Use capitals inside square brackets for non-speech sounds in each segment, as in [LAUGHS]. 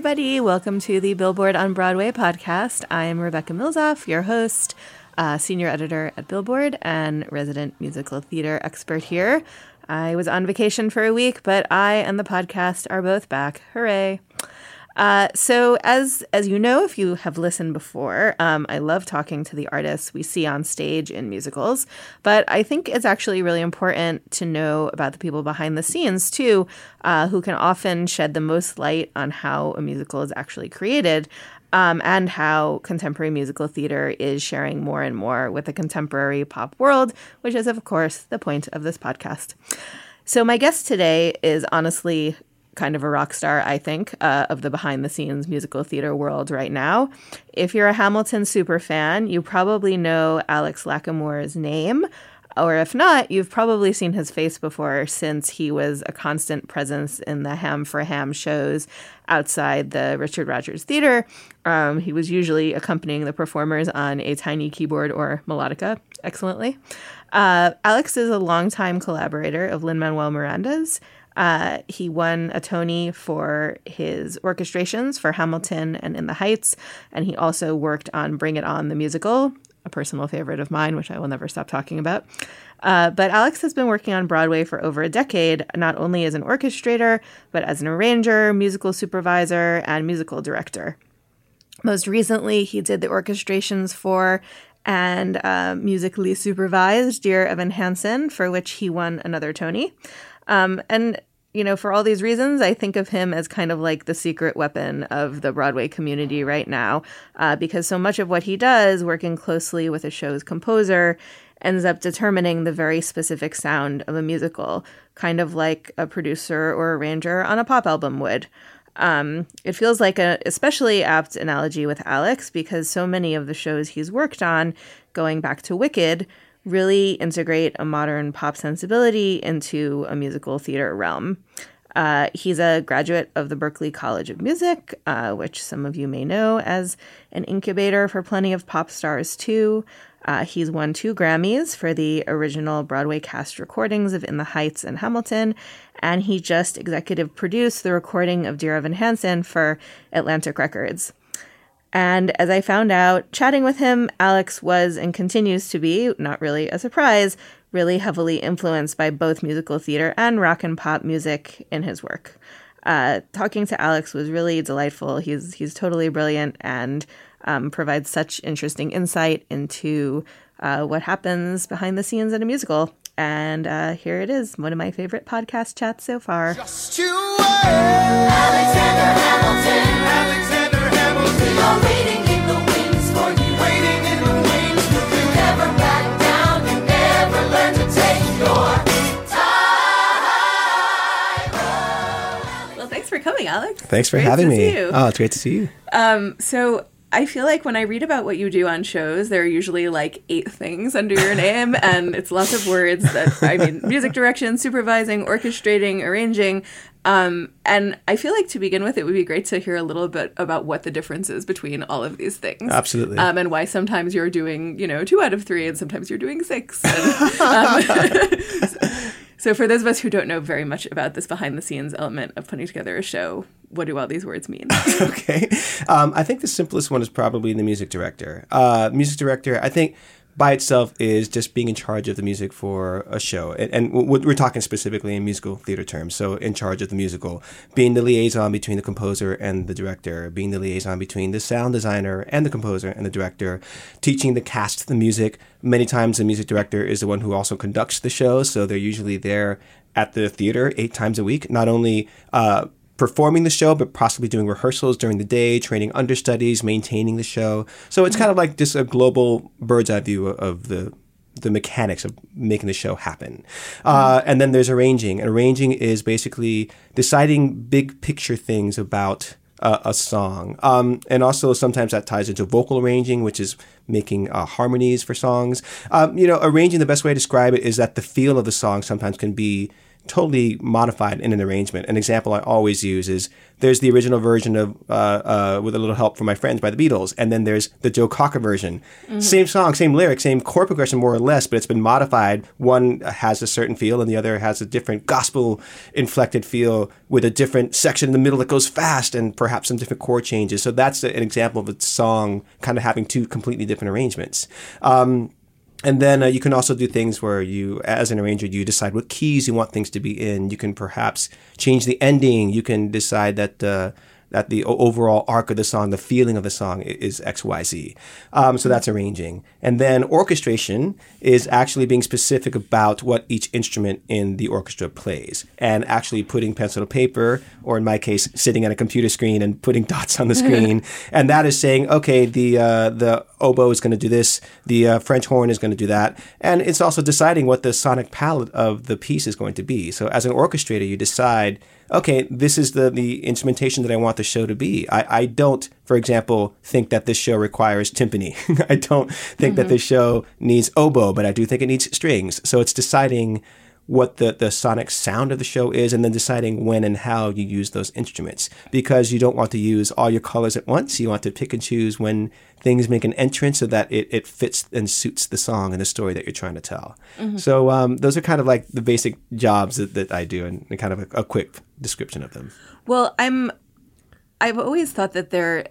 Everybody. Welcome to the Billboard on Broadway podcast. I'm Rebecca Milzoff, your host, uh, senior editor at Billboard, and resident musical theater expert here. I was on vacation for a week, but I and the podcast are both back. Hooray! Uh, so, as as you know, if you have listened before, um, I love talking to the artists we see on stage in musicals. But I think it's actually really important to know about the people behind the scenes too, uh, who can often shed the most light on how a musical is actually created. Um, and how contemporary musical theater is sharing more and more with the contemporary pop world, which is, of course, the point of this podcast. So, my guest today is honestly kind of a rock star, I think, uh, of the behind the scenes musical theater world right now. If you're a Hamilton super fan, you probably know Alex Lacamoire's name. Or if not, you've probably seen his face before since he was a constant presence in the Ham for Ham shows outside the Richard Rodgers Theater. Um, he was usually accompanying the performers on a tiny keyboard or melodica excellently. Uh, Alex is a longtime collaborator of Lin Manuel Miranda's. Uh, he won a Tony for his orchestrations for Hamilton and In the Heights, and he also worked on Bring It On the musical, a personal favorite of mine, which I will never stop talking about. Uh, but Alex has been working on Broadway for over a decade, not only as an orchestrator, but as an arranger, musical supervisor, and musical director. Most recently, he did the orchestrations for and uh, musically supervised Dear Evan Hansen, for which he won another Tony. Um, and you know, for all these reasons, I think of him as kind of like the secret weapon of the Broadway community right now, uh, because so much of what he does, working closely with a show's composer, ends up determining the very specific sound of a musical, kind of like a producer or arranger on a pop album would. Um, it feels like a especially apt analogy with Alex because so many of the shows he's worked on, going back to Wicked, really integrate a modern pop sensibility into a musical theater realm. Uh, he's a graduate of the Berklee College of Music, uh, which some of you may know as an incubator for plenty of pop stars, too. Uh, he's won two Grammys for the original Broadway cast recordings of In the Heights and Hamilton, and he just executive produced the recording of Dear Evan Hansen for Atlantic Records. And as I found out, chatting with him, Alex was and continues to be, not really a surprise, really heavily influenced by both musical theater and rock and pop music in his work. Uh, talking to Alex was really delightful. He's he's totally brilliant and um, provides such interesting insight into uh, what happens behind the scenes in a musical. And uh, here it is, one of my favorite podcast chats so far. Coming, Alex. Thanks for Great having me. Oh, it's great to see you. Um, so I feel like when I read about what you do on shows, there are usually like eight things under your name, [LAUGHS] and it's lots of words that I mean, music direction, supervising, orchestrating, arranging. Um, and I feel like to begin with, it would be great to hear a little bit about what the difference is between all of these things. Absolutely. Um, and why sometimes you're doing, you know, two out of three, and sometimes you're doing six. And, um, [LAUGHS] [LAUGHS] So, for those of us who don't know very much about this behind the scenes element of putting together a show, what do all these words mean? [LAUGHS] okay. Um, I think the simplest one is probably the music director. Uh, music director, I think by itself is just being in charge of the music for a show. And, and we're talking specifically in musical theater terms. So, in charge of the musical, being the liaison between the composer and the director, being the liaison between the sound designer and the composer and the director, teaching the cast the music. Many times, the music director is the one who also conducts the show. So, they're usually there at the theater eight times a week, not only uh, performing the show, but possibly doing rehearsals during the day, training understudies, maintaining the show. So it's kind of like just a global bird's eye view of the the mechanics of making the show happen. Uh, and then there's arranging. And arranging is basically deciding big picture things about uh, a song. Um, and also sometimes that ties into vocal arranging, which is making uh, harmonies for songs. Um, you know, arranging, the best way to describe it is that the feel of the song sometimes can be totally modified in an arrangement. An example I always use is there's the original version of uh, uh, with a little help from my friends by the Beatles, and then there's the Joe Cocker version. Mm-hmm. Same song, same lyric, same chord progression more or less, but it's been modified. One has a certain feel, and the other has a different gospel inflected feel with a different section in the middle that goes fast, and perhaps some different chord changes. So that's an example of a song kind of having two completely different arrangements. Um, and then uh, you can also do things where you, as an arranger, you decide what keys you want things to be in. You can perhaps change the ending. You can decide that uh, that the overall arc of the song, the feeling of the song is X, Y, Z. Um, so that's arranging. And then orchestration is actually being specific about what each instrument in the orchestra plays and actually putting pencil to paper, or in my case, sitting at a computer screen and putting [LAUGHS] dots on the [LAUGHS] screen. and that is saying, okay, the, uh, the oboe is going to do this, the uh, French horn is going to do that. And it's also deciding what the sonic palette of the piece is going to be. So as an orchestrator, you decide okay, this is the, the instrumentation that I want the show to be. I, I don't, for example, think that this show requires timpani. [LAUGHS] I don't think mm-hmm. that this show needs oboe, but I do think it needs strings. So it's deciding what the, the sonic sound of the show is and then deciding when and how you use those instruments because you don't want to use all your colors at once. You want to pick and choose when things make an entrance so that it, it fits and suits the song and the story that you're trying to tell. Mm-hmm. So um, those are kind of like the basic jobs that, that I do and, and kind of a, a quick description of them. Well, I'm I've always thought that there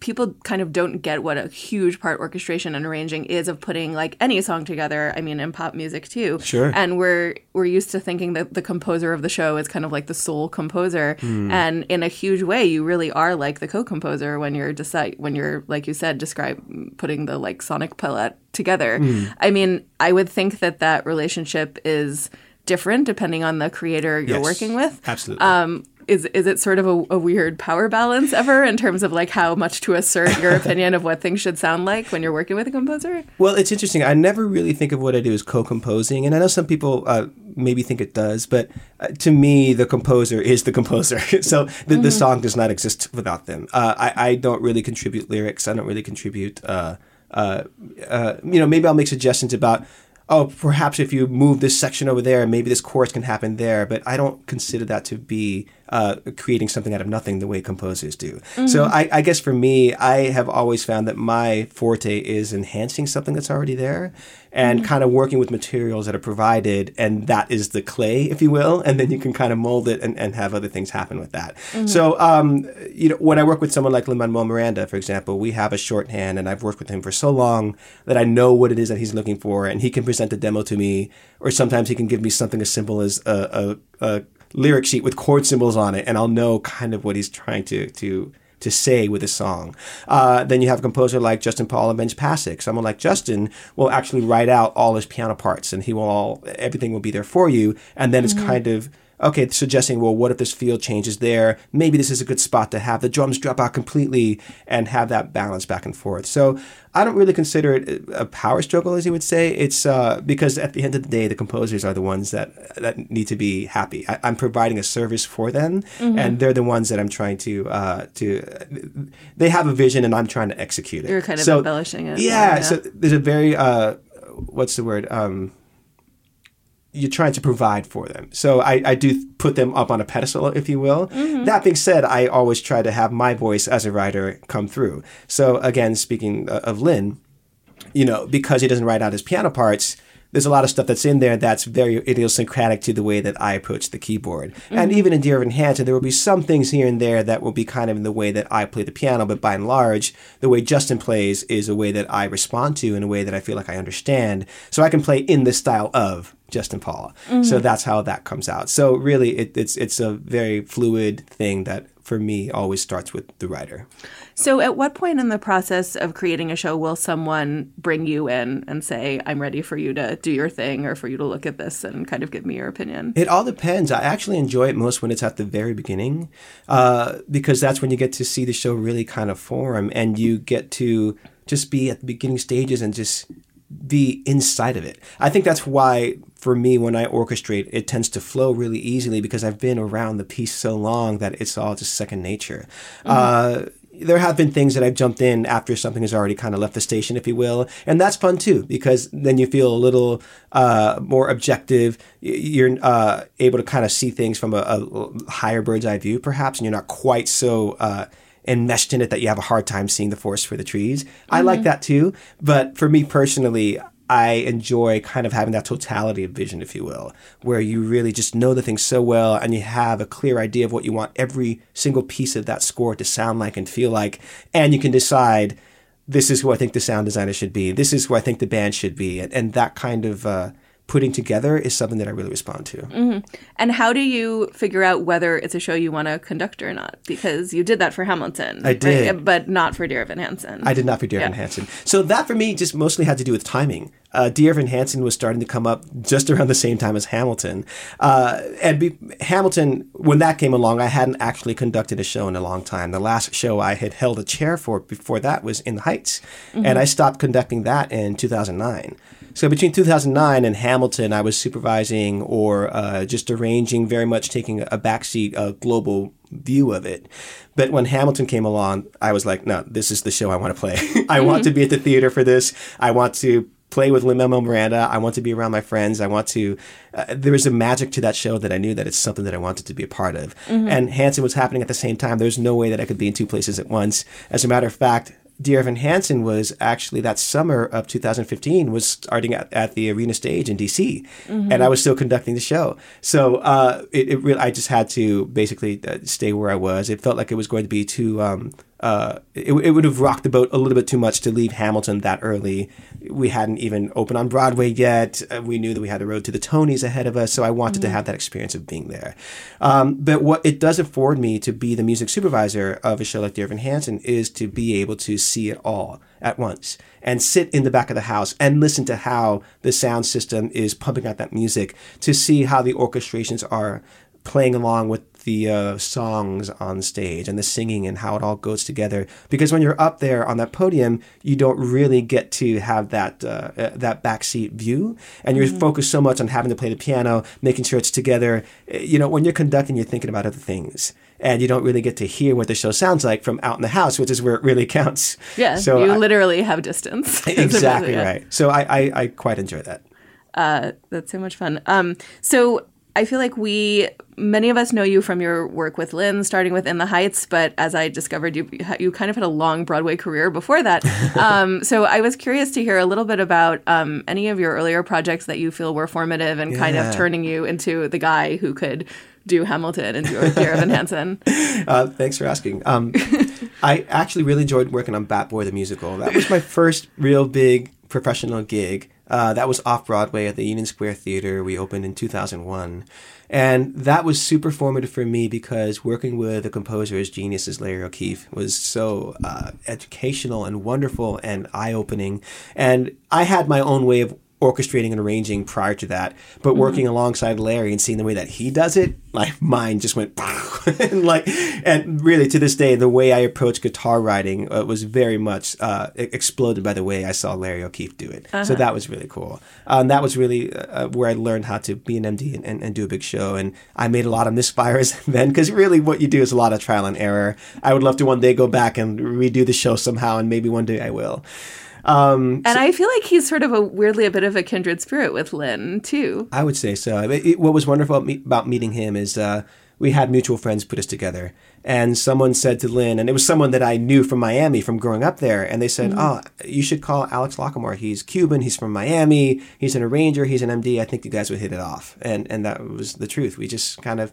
people kind of don't get what a huge part orchestration and arranging is of putting like any song together. I mean, in pop music too. Sure. And we're we're used to thinking that the composer of the show is kind of like the sole composer, mm. and in a huge way, you really are like the co-composer when you're decide when you're like you said, describe putting the like sonic palette together. Mm. I mean, I would think that that relationship is different depending on the creator you're yes, working with. Absolutely. Um, is is it sort of a, a, weird power balance ever in terms of like how much to assert your [LAUGHS] opinion of what things should sound like when you're working with a composer? Well, it's interesting. I never really think of what I do as co-composing, and I know some people uh, maybe think it does, but uh, to me, the composer is the composer. [LAUGHS] so the, mm-hmm. the, song does not exist without them. Uh, I, I, don't really contribute lyrics. I don't really contribute. Uh, uh, uh, you know, maybe I'll make suggestions about oh, perhaps if you move this section over there, maybe this chorus can happen there. But I don't consider that to be uh, creating something out of nothing the way composers do. Mm-hmm. So I, I, guess for me, I have always found that my forte is enhancing something that's already there and mm-hmm. kind of working with materials that are provided, and that is the clay, if you will, and then you can kind of mold it and, and have other things happen with that. Mm-hmm. So, um, you know, when I work with someone like Lin Manuel Miranda, for example, we have a shorthand, and I've worked with him for so long that I know what it is that he's looking for, and he can present a demo to me, or sometimes he can give me something as simple as a, a, a lyric sheet with chord symbols on it, and I'll know kind of what he's trying to to to say with a song. Uh, then you have a composer like Justin Paul and Benj Pasek. Someone like Justin will actually write out all his piano parts, and he will all everything will be there for you, and then mm-hmm. it's kind of okay, suggesting, well, what if this field changes there? Maybe this is a good spot to have the drums drop out completely and have that balance back and forth. So I don't really consider it a power struggle, as you would say. It's uh, because at the end of the day, the composers are the ones that that need to be happy. I, am providing a service for them, mm-hmm. and they're the ones that I'm trying to uh, to. They have a vision, and I'm trying to execute it. You're kind of so, embellishing it. Yeah, yeah, So there's a very uh, what's the word? Um, you're trying to provide for them. So I, I do put them up on a pedestal, if you will. Mm-hmm. That being said, I always try to have my voice as a writer come through. So again, speaking of Lin, you know, because he doesn't write out his piano parts, there's a lot of stuff that's in there that's very idiosyncratic to the way that I approach the keyboard. And mm-hmm. even in Dear Evan Hansen, there will be some things here and there that will be kind of in the way that I play the piano, but by and large, the way Justin plays is a way that I respond to in a way that I feel like I understand. So I can play in the style of Justin Paul. So mm-hmm. that's how that comes out. So really, it, it's it's a very fluid thing that for me always starts with the writer. So, at what point in the process of creating a show will someone bring you in and say, I'm ready for you to do your thing or for you to look at this and kind of give me your opinion? It all depends. I actually enjoy it most when it's at the very beginning, uh, because that's when you get to see the show really kind of form, and you get to just be at the beginning stages and just be inside of it. I think that's why, for me, when I orchestrate, it tends to flow really easily because I've been around the piece so long that it's all just second nature. Uh, there have been things that I've jumped in after something has already kind of left the station, if you will, and that's fun too because then you feel a little uh, more objective. You're uh, able to kind of see things from a, a higher bird's eye view, perhaps, and you're not quite so uh, enmeshed in it that you have a hard time seeing the forest for the trees. I like that too, but for me personally. I enjoy kind of having that totality of vision, if you will, where you really just know the thing so well and you have a clear idea of what you want every single piece of that score to sound like and feel like. And you can decide this is who I think the sound designer should be, this is who I think the band should be. And, and that kind of uh, putting together is something that I really respond to. And how do you figure out whether it's a show you want to conduct or not? Because you did that for Hamilton. I did. right? But not for Dear Evan Hansen. I did not for Dear Evan Yeah. Hansen. So that for me just mostly had to do with timing. Uh, Dear Evan Hansen was starting to come up just around the same time as Hamilton. Uh, and be, Hamilton, when that came along, I hadn't actually conducted a show in a long time. The last show I had held a chair for before that was In the Heights. And I stopped conducting that in 2009. So between 2009 and Hamilton, I was supervising or uh, just arranging, very much taking a backseat, a global view of it. But when Hamilton came along, I was like, no, this is the show I want to play. [LAUGHS] I want to be at the theater for this. I want to play with Lin-Manuel Miranda. I want to be around my friends. I want to. Uh, there was a magic to that show that I knew that it's something that I wanted to be a part of. And Hansen was happening at the same time. There's no way that I could be in two places at once. As a matter of fact. Dear Evan Hansen was actually that summer of 2015 was starting at, at the arena stage in DC, and I was still conducting the show. So uh, it, it really, I just had to basically uh, stay where I was. It felt like it was going to be too. Um, uh, it, it would have rocked the boat a little bit too much to leave Hamilton that early. We hadn't even opened on Broadway yet. Uh, we knew that we had the road to the Tonys ahead of us, so I wanted to have that experience of being there. Um, but what it does afford me to be the music supervisor of a show like Dear Evan Hansen is to be able to see it all at once and sit in the back of the house and listen to how the sound system is pumping out that music to see how the orchestrations are playing along with the uh, songs on stage and the singing and how it all goes together. Because when you're up there on that podium, you don't really get to have that uh, uh, that backseat view, and you're focused so much on having to play the piano, making sure it's together. Uh, You know, when you're conducting, you're thinking about other things. And you don't really get to hear what the show sounds like from out in the house, which is where it really [LAUGHS] counts. Yeah, So you I- literally have distance. [LAUGHS] exactly right. So I, I, I quite enjoy that. Uh, that's so much fun. Um, so I feel like we, many of us know you from your work with Lin, starting with In the Heights, but as I discovered, you you kind of had a long Broadway career before that. [LAUGHS] um, so I was curious to hear a little bit about um, any of your earlier projects that you feel were formative and kind of turning you into the guy who could do Hamilton and do Dear Evan Hansen. [LAUGHS] Uh, thanks for asking. Um, I actually really enjoyed working on Bat Boy the musical. That was my first real big professional gig. Uh, that was off Broadway at the Union Square Theater. We opened in 2001. And that was super formative for me because working with a composer as genius as Larry O'Keefe was so uh, educational and wonderful and eye opening. And I had my own way of orchestrating and arranging prior to that, but working alongside Larry and seeing the way that he does it, my mind just went [LAUGHS] and like, and really to this day, the way I approach guitar writing uh, was very much uh, exploded by the way I saw Larry O'Keefe do it. So that was really cool. Um, that was really uh, where I learned how to be an MD and, and, and do a big show. And I made a lot of misfires [LAUGHS] then because really what you do is a lot of trial and error. I would love to one day go back and redo the show somehow, and maybe one day I will. Um, And I feel like he's sort of a weirdly a bit of a kindred spirit with Lin too. I would say so. It, it- what was wonderful about, me, about meeting him is uh, we had mutual friends put us together. And someone said to Lin, and it was someone that I knew from Miami from growing up there, and they said, "Oh, you should call Alex Lacamoire. He's Cuban. He's from Miami. He's an arranger. He's an MD. I think you guys would hit it off." And and that was the truth. We just kind of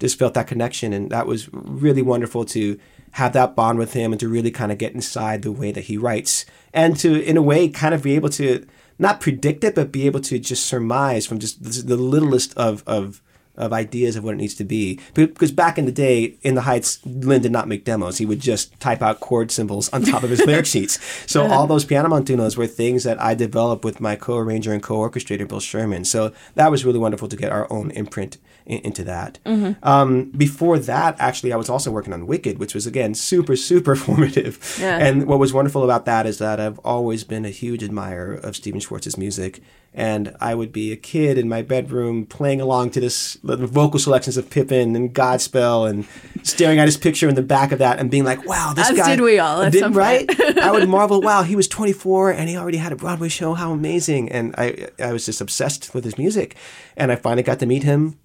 just felt that connection, and that was really wonderful to have that bond with him and to really kind of get inside the way that he writes, and to in a way kind of be able to not predict it, but be able to just surmise from just the, littlest of of of ideas of what it needs to be. Because back in the day, in the Heights, Lin did not make demos. He would just type out chord symbols on top of his [LAUGHS] lyric sheets. So uh-huh. all those piano montunos were things that I developed with my co-arranger and co-orchestrator, Bill Sherman. So that was really wonderful to get our own imprint in, into that. Um, before that, actually, I was also working on Wicked, which was, again, super, super [LAUGHS] formative. Yeah. And what was wonderful about that is that I've always been a huge admirer of Stephen Schwartz's music. And I would be a kid in my bedroom playing along to this the vocal selections of Pippin and Godspell and staring at his picture in the back of that and being like, wow, this As guy. did we all Did- right? [LAUGHS] I would marvel, wow, he was 24 and he already had a Broadway show. How amazing. And I, I was just obsessed with his music. And I finally got to meet him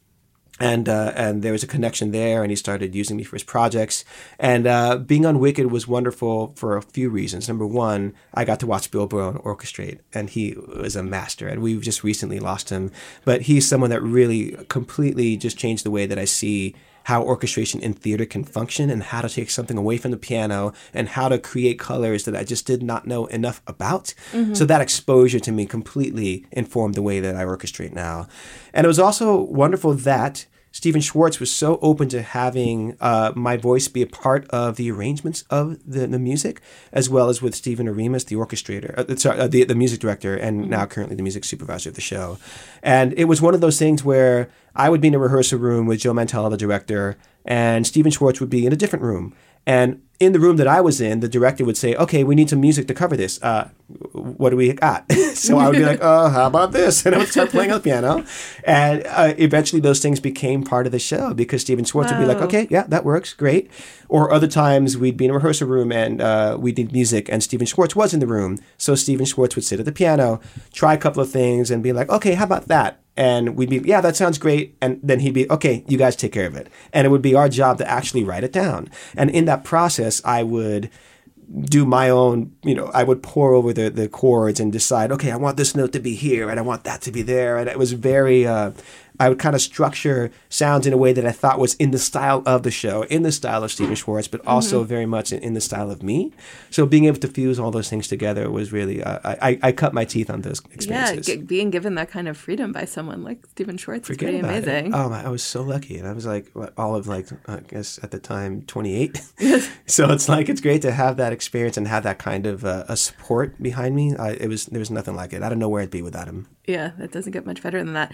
and uh, and there was a connection there, and he started using me for his projects. And uh, being on Wicked was wonderful for a few reasons. Number one, I got to watch Bill Brown orchestrate, and he was a master. And we've just recently lost him, but he's someone that really completely just changed the way that I see how orchestration in theater can function and how to take something away from the piano and how to create colors that I just did not know enough about. Mm-hmm. So that exposure to me completely informed the way that I orchestrate now. And it was also wonderful that Stephen Schwartz was so open to having uh, my voice be a part of the arrangements of the, the music, as well as with Stephen Oremus, the orchestrator, uh, sorry, uh, the, the music director, and now currently the music supervisor of the show. And it was one of those things where I would be in a rehearsal room with Joe Mantello, the director, and Stephen Schwartz would be in a different room. And in the room that I was in, the director would say, "Okay, we need some music to cover this. Uh, what do we got?" [LAUGHS] so I would be like, "Oh, [LAUGHS] how about this?" And I would start playing on the piano. And uh, eventually, those things became part of the show because Stephen Schwartz would be like, "Okay, yeah, that works, great." Or other times, we'd be in a rehearsal room and uh, we did music, and Stephen Schwartz was in the room. So Stephen Schwartz would sit at the piano, try a couple of things, and be like, "Okay, how about that?" And we'd be, yeah, that sounds great. And then he'd be, okay, you guys take care of it. And it would be our job to actually write it down. And in that process, I would do my own, you know, I would pour over the, the chords and decide, okay, I want this note to be here and I want that to be there. And it was very, uh, I would kind of structure sounds in a way that I thought was in the style of the show, in the style of Stephen Schwartz, but also very much in, in the style of me. So being able to fuse all those things together was really, uh, I, I, cut my teeth on those Yeah, experiences. g- being given that kind of freedom by someone like Stephen Schwartz is pretty about it. amazing. Oh my, I was so lucky, and I was like all of like I guess at the time twenty eight. [LAUGHS] [LAUGHS] so it's like it's great to have that experience and have that kind of uh, a support behind me. I, it was there was nothing like it. I don't know where I'd be without him. Yeah, that doesn't get much better than that.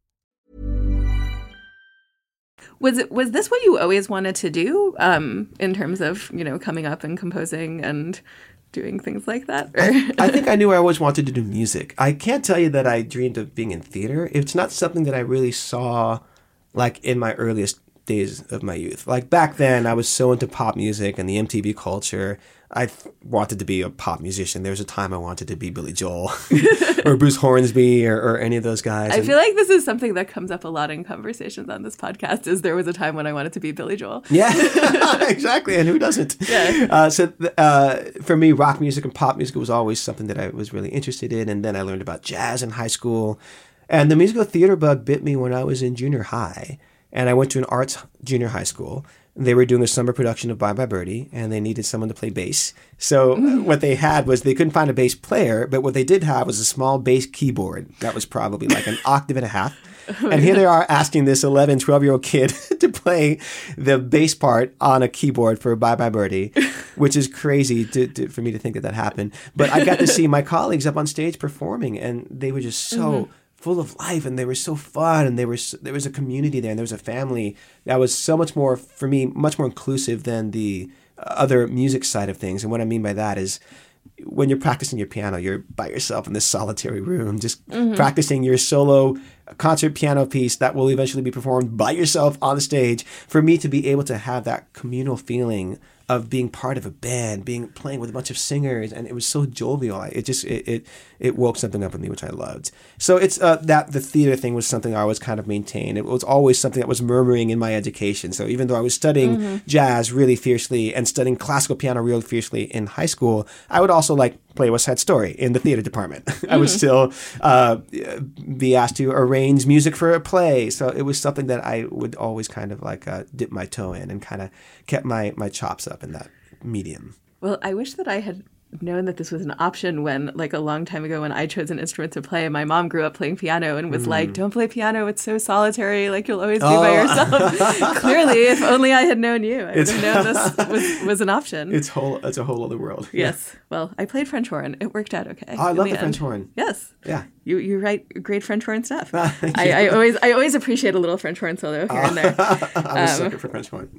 Was it was this what you always wanted to do um, in terms of you know coming up and composing and doing things like that? Or I think I knew I always wanted to do music. I can't tell you that I dreamed of being in theater. It's not something that I really saw like in my earliest days of my youth. Like back then, I was so into pop music and the MTV culture. I th- wanted to be a pop musician. There was a time I wanted to be Billy Joel [LAUGHS] or Bruce Hornsby or, or any of those guys. I And- feel like this is something that comes up a lot in conversations on this podcast. Is there was a time when I wanted to be Billy Joel? Yeah, [LAUGHS] [LAUGHS] exactly. And who doesn't? Yeah. Uh, so th- uh, for me, rock music and pop music was always something that I was really interested in. And then I learned about jazz in high school. And the musical theater bug bit me when I was in junior high, and I went to an arts junior high school. They were doing a summer production of Bye Bye Birdie, and they needed someone to play bass. So uh, what they had was they couldn't find a bass player, but what they did have was a small bass keyboard that was probably like an [LAUGHS] octave and a half. And here they are asking this 11, 12 year old kid [LAUGHS] to play the bass part on a keyboard for Bye Bye Birdie, which is crazy to, to, for me to think that that happened. But I got to [LAUGHS] see my colleagues up on stage performing, and they were just so full of life, and they were so fun, and they were there was a community there, and there was a family that was so much more for me, much more inclusive than the uh, other music side of things. And what I mean by that is when you're practicing your piano, you're by yourself in this solitary room, just mm-hmm. practicing your solo concert piano piece that will eventually be performed by yourself on the stage. For me to be able to have that communal feeling of being part of a band, being playing with a bunch of singers, and it was so jovial. It just it it, it woke something up in me, which I loved. So it's uh, that the theater thing was something I always kind of maintained. It was always something that was murmuring in my education. So even though I was studying jazz really fiercely and studying classical piano really fiercely in high school, I would also like play West Side Story in the theater department. [LAUGHS] I would still uh, be asked to arrange music for a play. So it was something that I would always kind of like uh, dip my toe in and kind of kept my, my chops up in that medium. Well, I wish that I had known that this was an option when, like, a long time ago when I chose an instrument to play. My mom grew up playing piano and was Mm. like, don't play piano. It's so solitary. Like, you'll always be Oh. by yourself. [LAUGHS] Clearly, if only I had known you, I would have known this [LAUGHS] was, was an option. It's whole. It's a whole other world. yes. Well, I played French horn. It worked out okay. Oh, I love the end. French horn. Yes. Yeah. You you write great French horn stuff. [LAUGHS] I, I always I always appreciate a little French horn solo here and there. I'm Um, a sucker for French horn.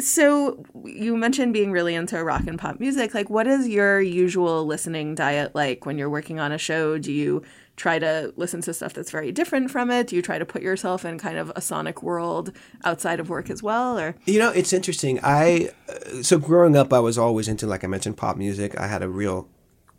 So you mentioned being really into rock and pop music. Like, what is your usual listening diet like when you're working on a show? Do you try to listen to stuff that's very different from it? Do you try to put yourself in kind of a sonic world outside of work as well? Or You know, it's interesting. I uh, so growing up, I was always into, like I mentioned, pop music. I had a real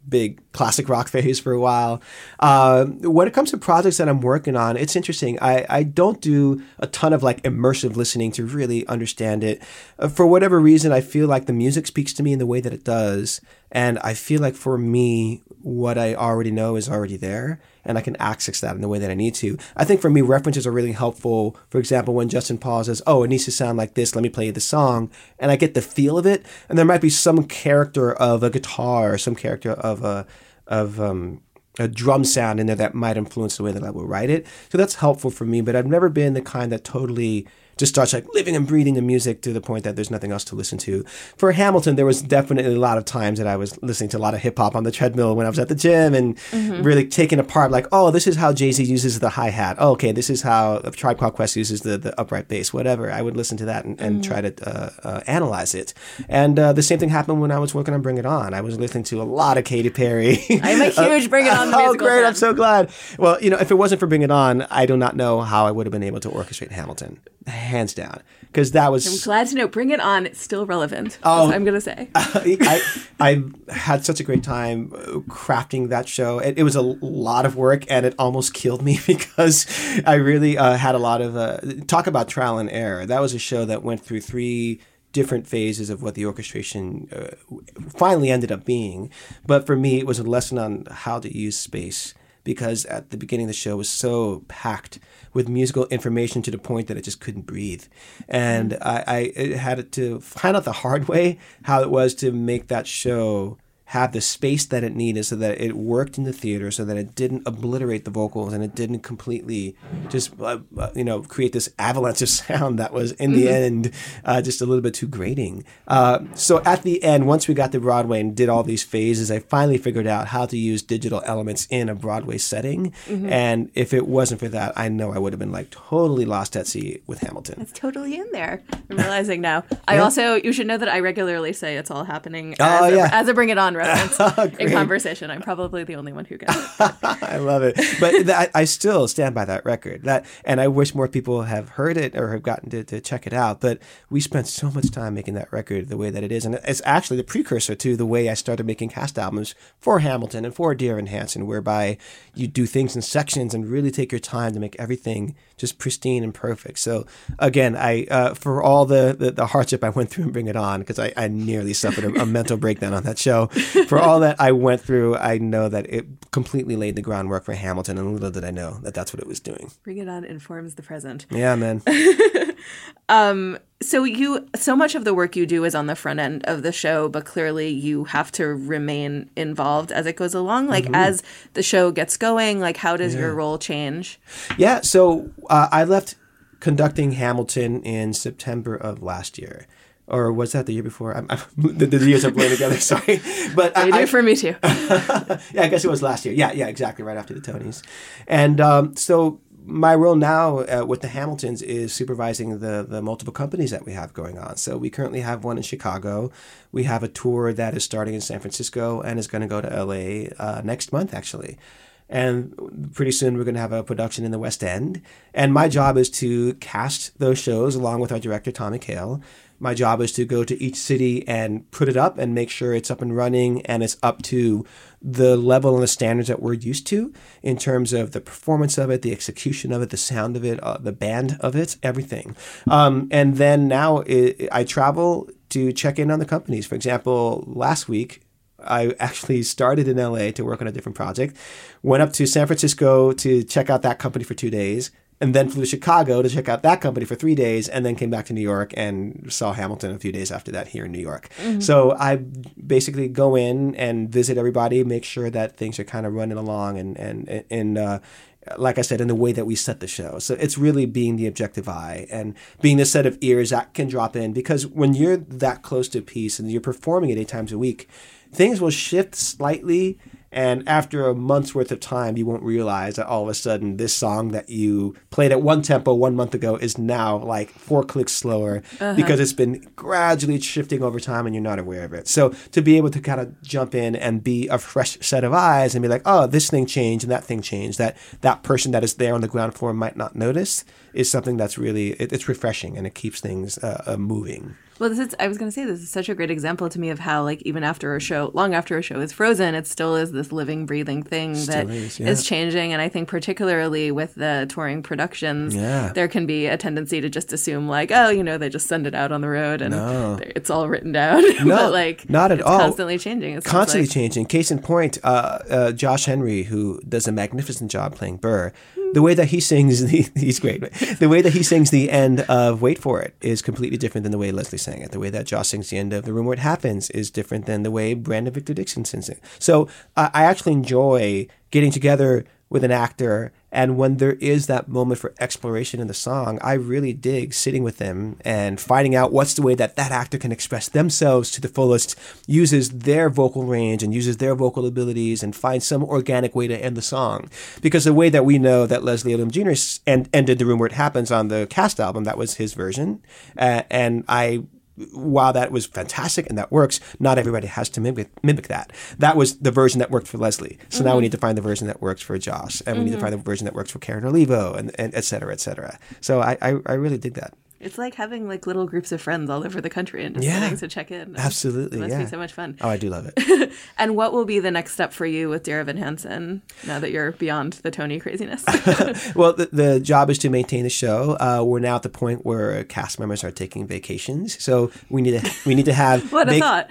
big classic rock phase for a while. Um, when it comes to projects that I'm working on, it's interesting. I, I don't do a ton of like immersive listening to really understand it. Uh, for whatever reason, I feel like the music speaks to me in the way that it does. And I feel like for me, what I already know is already there and I can access that in the way that I need to. I think for me, references are really helpful. For example, when Justin Paul says, Oh, it needs to sound like this, let me play the song, and I get the feel of it, and there might be some character of a guitar or some character of a of um a drum sound in there that might influence the way that I will write it. So that's helpful for me, but I've never been the kind that totally just starts like living and breathing the music to the point that there's nothing else to listen to. For Hamilton, there was definitely a lot of times that I was listening to a lot of hip hop on the treadmill when I was at the gym and really taking apart like, oh, this is how Jay Z uses the hi hat. Oh, okay, this is how Tribe Called Quest uses the, the upright bass. Whatever. I would listen to that and, and try to uh, uh, analyze it. And uh, the same thing happened when I was working on Bring It On. I was listening to a lot of Katy Perry. [LAUGHS] I'm a [LAUGHS] huge Bring It On oh, great! fan. I'm so glad. Well, you know, if it wasn't for Bring It On, I do not know how I would have been able to orchestrate Hamilton, hands down, because that was I'm glad to know. Bring it on. It's still relevant. Oh. I'm gonna say. [LAUGHS] I, I had such a great time uh, crafting that show. It, it was a lot of work, and it almost killed me [LAUGHS] because I really uh, had a lot of uh, talk about trial and error. That was a show that went through three different phases of what the orchestration uh, finally ended up being. But for me, it was a lesson on how to use space because at the beginning the show was so packed with musical information to the point that it just couldn't breathe. And mm-hmm. I, I had to find out the hard way how it was to make that show have the space that it needed so that it worked in the theater so that it didn't obliterate the vocals and it didn't completely just uh, uh, you know create this avalanche of [LAUGHS] sound that was in the end uh, just a little bit too grating uh, so at the end once we got to broadway and did all these phases i finally figured out how to use digital elements in a broadway setting and if it wasn't for that i know i would have been like totally lost at sea with hamilton It's totally in there. I'm realizing now. I also, you should know that I regularly say it's all happening Oh, as, yeah. a, as a Bring It On reference [LAUGHS] in conversation. I'm probably the only one who gets it. [LAUGHS] I love it, but th- I, I still stand by that record. That, and I wish more people have heard it or have gotten to, to check it out. But we spent so much time making that record the way that it is, and it's actually the precursor to the way I started making cast albums for Hamilton and for Dear and Hansen, whereby you do things in sections and really take your time to make everything just pristine and perfect. So again, I uh, for all the, the the hardship I went through and Bring It On because I, I nearly suffered a, a mental breakdown on that show. For all that I [LAUGHS] went through, I know that it completely laid the groundwork for Hamilton, and little did I know that that's what it was doing. Bring It On informs the present. Yeah, man. [LAUGHS] um, So you so much of the work you do is on the front end of the show, but clearly you have to remain involved as it goes along. Like Mm-hmm. as the show gets going, like how does your role change? Yeah, so uh, I left conducting Hamilton in September of last year. Or was that the year before? I'm, I'm, [LAUGHS] the, the years are blurring together. [LAUGHS] Sorry, but You I, do I, for me too. [LAUGHS] yeah, I guess it was last year. Yeah, yeah, exactly, right after the Tonys. And um, so my role now uh, with the Hamiltons is supervising the the multiple companies that we have going on. So we currently have one in Chicago. We have a tour that is starting in San Francisco and is going to go to LA uh, next month, actually. And pretty soon we're going to have a production in the West End. And my job is to cast those shows along with our director, Tommy Kail. My job is to go to each city and put it up and make sure it's up and running and it's up to the level and the standards that we're used to in terms of the performance of it, the execution of it, the sound of it, uh, the band of it, everything. Um, and then now it, I travel to check in on the companies. For example, last week, I [LAUGHS] actually started in LA to work on a different project, went up to San Francisco to check out that company for two days, and then flew to Chicago to check out that company for three days, and then came back to New York and saw Hamilton a few days after that here in New York. So I basically go in and visit everybody, make sure that things are kind of running along, and and and. Uh, like I said, in the way that we set the show. So it's really being the objective eye and being the set of ears that can drop in because when you're that close to a piece and you're performing it eight times a week, things will shift slightly. And after a month's worth of time, you won't realize that all of a sudden this song that you played at one tempo one month ago is now like four clicks slower uh-huh. because it's been gradually shifting over time and you're not aware of it. So to be able to kind of jump in and be a fresh set of eyes and be like, oh, this thing changed and that thing changed, that that person that is there on the ground floor might not notice is something that's really it, it's refreshing and it keeps things uh, uh, moving. Well, this is I was going to say this is such a great example to me of how like even after a show, long after a show is frozen, it still is this living, breathing thing that is, is, changing. And I think particularly with the touring productions, Yeah. there can be a tendency to just assume like, oh, you know, they just send it out on the road and No. it's all written down. [LAUGHS] No, but like not at it's all. Constantly changing. constantly like. changing. Case in point, uh, uh, Josh Henry, who does a magnificent job playing Burr, the way that he sings, the, [LAUGHS] he's great. The way that he sings the end of "Wait for It" is completely different than the way Leslie sang it. The way that Josh sings the end of "The Room Where It Happens" is different than the way Brandon Victor Dixon sings it. So uh, I actually enjoy getting together with an actor. And when there is that moment for exploration in the song, I really dig sitting with them and finding out what's the way that that actor can express themselves to the fullest, uses their vocal range and uses their vocal abilities and find some organic way to end the song. Because the way that we know that Leslie Odom Jr. end, ended The Room Where It Happens on the cast album, that was his version. Uh, and I while that was fantastic and that works, not everybody has to mimic mimic that. That was the version that worked for Leslie. So now we mm-hmm. need to find the version that works for Josh, and we need to mm-hmm. find the version that works for Karen Olivo, and, and et cetera, et cetera. So I, I, I really dig that. It's like having like little groups of friends all over the country and just Yeah. to check in. Absolutely, It must yeah. be so much fun. Oh, I do love it. [LAUGHS] And what will be the next step for you with Dear Evan Hansen now that you're beyond the Tony craziness? [LAUGHS] well, the, the job is to maintain the show. Uh, we're now at the point where cast members are taking vacations, so we need to we need to have [LAUGHS] What a thought.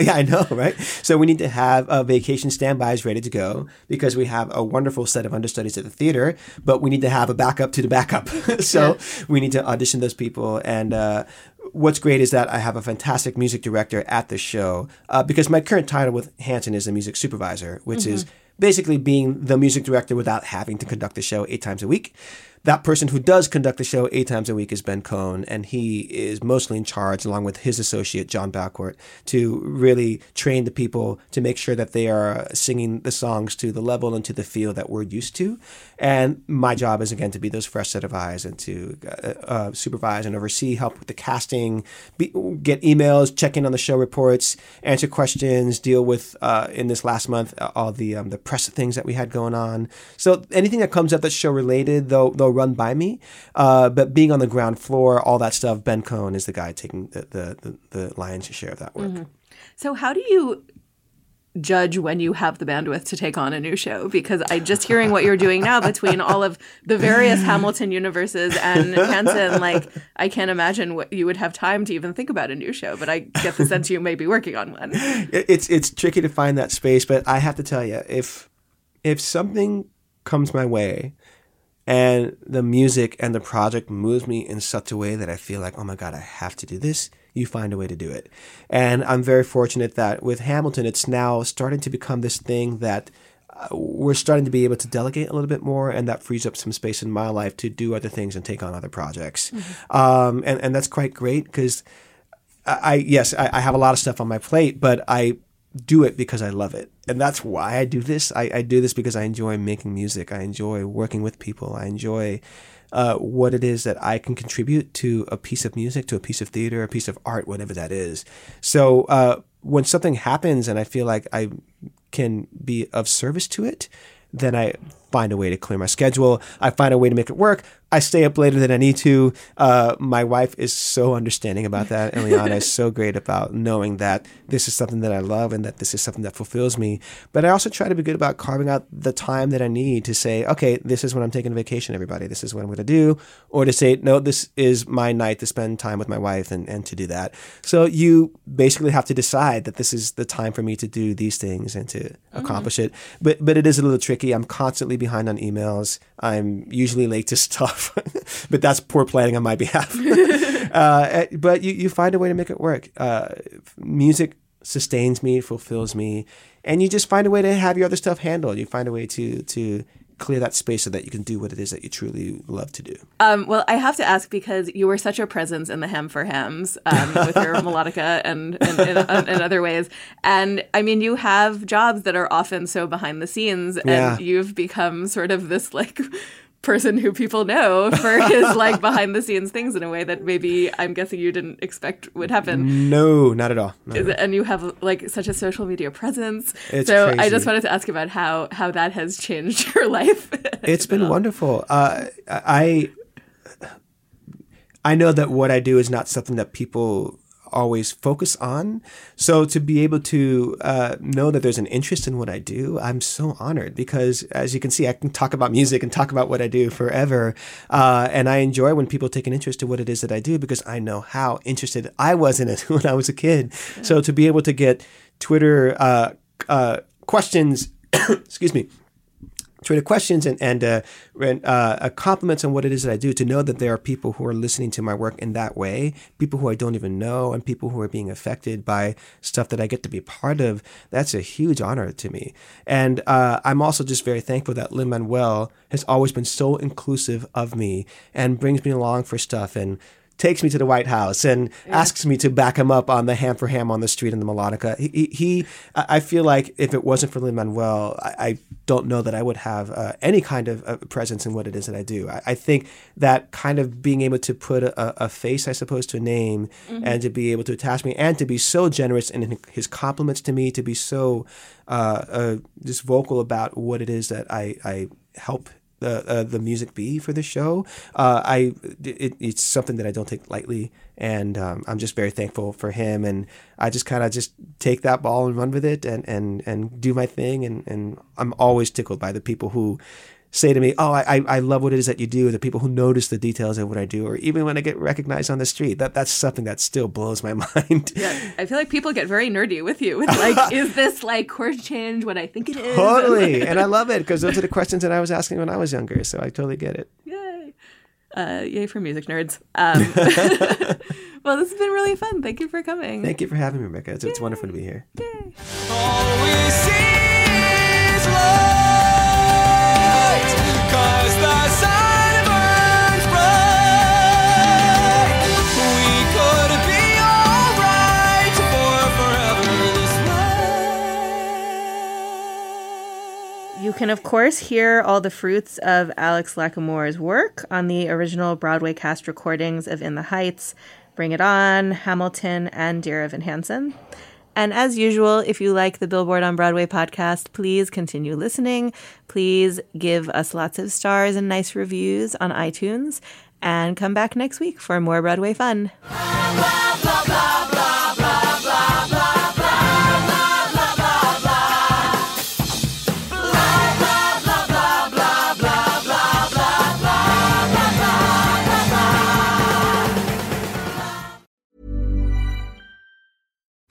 yeah, I know, right? So we need to have uh, vacation standbys ready to go because we have a wonderful set of understudies at the theater, but we need to have a backup to the backup. so we need to audition those people and. Uh, What's great is that I have a fantastic music director at the show uh, because my current title with Hansen is a music supervisor, which is basically being the music director without having to conduct the show eight times a week. That person who does conduct the show eight times a week is Ben Cohn, and he is mostly in charge, along with his associate John Balcourt, to really train the people to make sure that they are singing the songs to the level and to the feel that we're used to. And my job is again to be those fresh set of eyes and to uh, uh, supervise and oversee, help with the casting, be, get emails, check in on the show reports, answer questions, deal with uh, in this last month uh, all the um, the press things that we had going on. So anything that comes up that's show related, they'll they'll run by me. Uh, but being on the ground floor, all that stuff, Ben Cohn is the guy taking the the, the, the lion's share of that work. so how do you judge when you have the bandwidth to take on a new show because I just hearing what you're doing now between all of the various Hamilton universes and Hansen, like I can't imagine what you would have time to even think about a new show. But I get the sense you may be working on one. It's it's tricky to find that space, but I have to tell you, if if something comes my way and the music and the project moves me in such a way that I feel like, oh my god, I have to do this, you find a way to do it. And I'm very fortunate that with Hamilton, it's now starting to become this thing that uh, we're starting to be able to delegate a little bit more, and that frees up some space in my life to do other things and take on other projects. Um, and and that's quite great because I, I yes, I, I have a lot of stuff on my plate, but I do it because I love it. And that's why I do this. I, I do this because I enjoy making music. I enjoy working with people. I enjoy uh, what it is that I can contribute to a piece of music, to a piece of theater, a piece of art, whatever that is. So uh, when something happens and I feel like I can be of service to it, then I find a way to clear my schedule. I find a way to make it work. I stay up later than I need to. Uh, my wife is so understanding about that. Eliana is so great about knowing that this is something that I love and that this is something that fulfills me. But I also try to be good about carving out the time that I need to say, okay, this is when I'm taking a vacation, everybody. This is what I'm going to do. Or to say, no, this is my night to spend time with my wife and, and to do that. So you basically have to decide that this is the time for me to do these things and to accomplish it. But, but it is a little tricky. I'm constantly behind on emails. I'm usually late to [LAUGHS] stuff, [LAUGHS] but that's poor planning on my behalf. [LAUGHS] uh, but you, you find a way to make it work. Uh, music sustains me, fulfills me, and you just find a way to have your other stuff handled. You find a way to to clear that space so that you can do what it is that you truly love to do. Um, well, I have to ask because you were such a presence in the Ham for Hams um, with your [LAUGHS] melodica and and other ways. And I mean, you have jobs that are often so behind the scenes, and Yeah. you've become sort of this like person who people know for [LAUGHS] his like behind the scenes things in a way that maybe I'm guessing you didn't expect would happen. No, not at all. Not at Is all. and you have like such a social media presence. It's so I just wanted to ask about how how that has changed [LAUGHS] your life. it's been [LAUGHS] wonderful. Uh, I I know that what I do is not something that people always focus on. So to be able to uh, know that there's an interest in what I do, I'm so honored because, as you can see, I can talk about music and talk about what I do forever, uh, and I enjoy when people take an interest in what it is that I do because I know how interested I was in it [LAUGHS] when I was a kid. So to be able to get Twitter uh, uh, questions, [COUGHS] excuse me. Twitter questions and and, uh, uh, compliments on what it is that I do. To know that there are people who are listening to my work in that way, people who I don't even know, and people who are being affected by stuff that I get to be part of. That's a huge honor to me. And uh, I'm also just very thankful that Lin Manuel has always been so inclusive of me and brings me along for stuff and takes me to the White House and asks me to back him up on the ham for ham on the street and the melodica. He, he, he I feel like if it wasn't for Lin Manuel, I, I don't know that I would have uh, any kind of uh, presence in what it is that I do. I, I think that kind of being able to put a, a face, I suppose, to a name and to be able to attach me and to be so generous in his compliments to me, to be so uh, uh, just vocal about what it is that I, I help the uh, the music be for the show. Uh, I it, it's something that I don't take lightly, and um, I'm just very thankful for him. And I just kind of just take that ball and run with it, and and and do my thing. And and I'm always tickled by the people who say to me, "Oh, I I- I love what it is that you do." The people who notice the details of what I do, or even when I get recognized on the street, that that's something that still blows my [LAUGHS] mind. Yeah, I feel like people get very nerdy with you. With like, [LAUGHS] is this like chord change what I think it is? [LAUGHS] Totally, and I love it because those are the questions that I was asking when I was younger. So I totally get it. Yay. Uh, yay for music nerds. Um, well, this has been really fun. Thank you for coming. Thank you for having me, Rebecca. It's, it's wonderful to be here. Yay. You can, of course, hear all the fruits of Alex Lacamoire's work on the original Broadway cast recordings of In the Heights, Bring It On, Hamilton, and Dear Evan Hansen. And as usual, if you like the Billboard on Broadway podcast, please continue listening. Please give us lots of stars and nice reviews on iTunes. And come back next week for more Broadway fun. Blah, blah, blah,